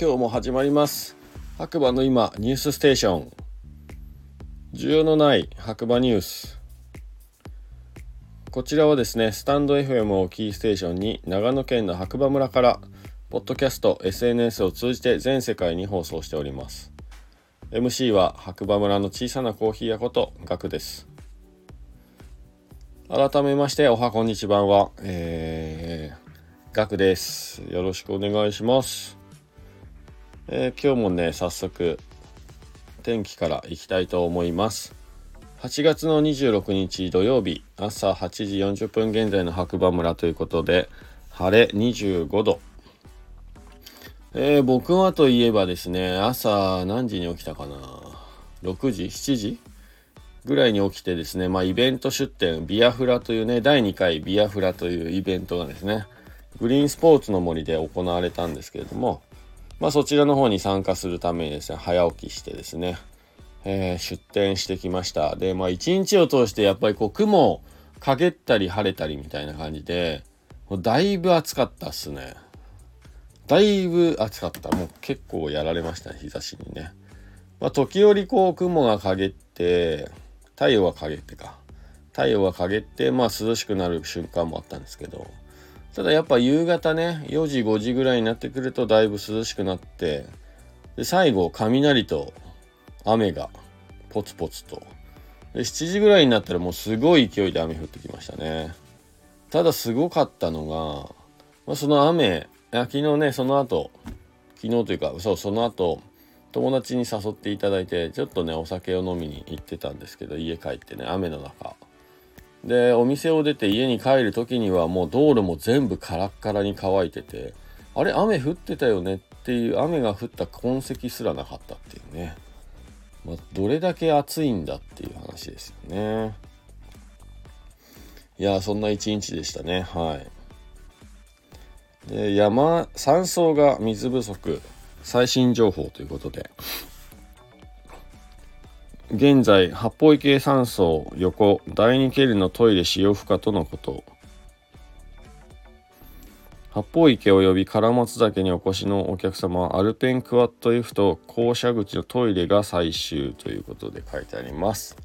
今日も始まります。白馬の今ニュースステーション。需要のない白馬ニュース。こちらはですねスタンド FM をキーステーションに長野県の白馬村からポッドキャスト SNS を通じて全世界に放送しております。MC は白馬村の小さなコーヒー屋ことガクです。改めましておはこんにちばんは。えー、ガクです。よろしくお願いします。えー、今日もね早速天気からいきたいと思います。8月の26日土曜日朝8時40分現在の白馬村ということで晴れ25度。えー、僕はといえばですね朝何時に起きたかな？6時？7時？ぐらいに起きてですねまあイベント出店ビアフラというね第2回ビアフラというイベントがですねグリーンスポーツの森で行われたんですけれどもまあそちらの方に参加するためにですね早起きしてですね、えー、出店してきましたでまあ一日を通してやっぱりこう雲を陰ったり晴れたりみたいな感じでもうだいぶ暑かったっすねだいぶ暑かった。もう結構やられましたね、日差しにね。まあ、時折こう雲が陰って、太陽が陰ってか。太陽が陰って、まあ涼しくなる瞬間もあったんですけど、ただやっぱ夕方ね、4時、5時ぐらいになってくるとだいぶ涼しくなって、で、最後、雷と雨がポツポツと。で、7時ぐらいになったらもうすごい勢いで雨降ってきましたね。ただすごかったのが、まあ、その雨、昨日ねその後昨日というかそうその後友達に誘っていただいてちょっとねお酒を飲みに行ってたんですけど家帰ってね雨の中でお店を出て家に帰る時にはもう道路も全部カラッカラに乾いててあれ雨降ってたよねっていう雨が降った痕跡すらなかったっていうね、まあ、どれだけ暑いんだっていう話ですよね。いやそんな一日でしたね。はい。で山山荘が水不足最新情報ということで。現在八方池山荘横第2ケルのトイレ使用不可とのこと。八方池及び唐松岳にお越しのお客様はアルペンクワッド F と降車口のトイレが最終ということで書いてあります、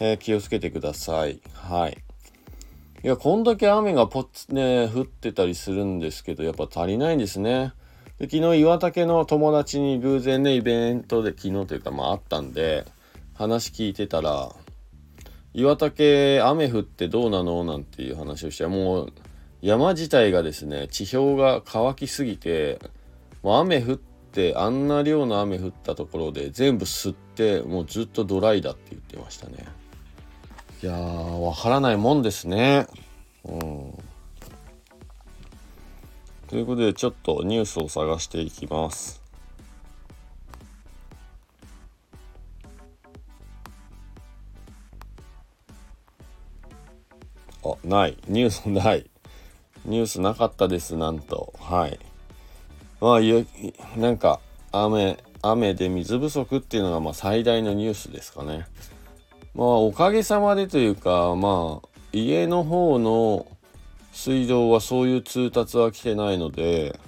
えー、気をつけてください。はい。いや、こんだけ雨がポッね、降ってたりするんですけど、やっぱ足りないんですね。で昨日岩竹の友達に偶然ね、イベントで昨日というかまああったんで、話聞いてたら、岩竹雨降ってどうなの？なんていう話をして、もう山自体がですね、地表が乾きすぎて、もう雨降って、あんな量の雨降ったところで全部吸って、もうずっとドライだって言ってましたね。いやー、わからないもんですね。うん。ということで、ちょっとニュースを探していきます。あ、ない。ニュースない。ニュースなかったです、なんと。はい。まあ、なんか、雨、雨で水不足っていうのがまあ最大のニュースですかね。まあおかげさまでというかまあ家の方の水道はそういう通達は来てないので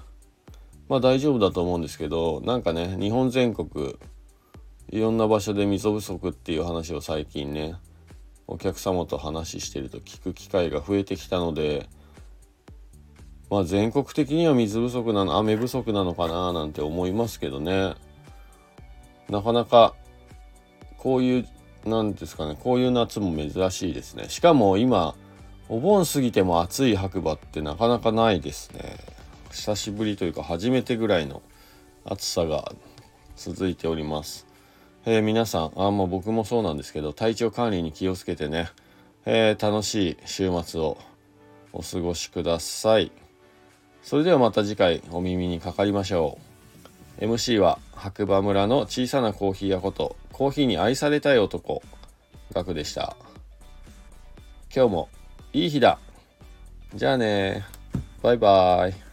まあ大丈夫だと思うんですけどなんかね日本全国いろんな場所で水不足っていう話を最近ねお客様と話してると聞く機会が増えてきたのでまあ全国的には水不足なの雨不足なのかななんて思いますけどね。なかなかこういう何ですかねこういう夏も珍しいですね。しかも今お盆過ぎても暑い白馬ってなかなかないですね。久しぶりというか初めてぐらいの暑さが続いております、えー、皆さんあまあ僕もそうなんですけど体調管理に気をつけてね、えー、楽しい週末をお過ごしくださいそれではまた次回お耳にかかりましょう MC は白馬村の小さなコーヒー屋ことコーヒーに愛されたい男、ガクでした。今日もいい日だ。じゃあねバイバイ。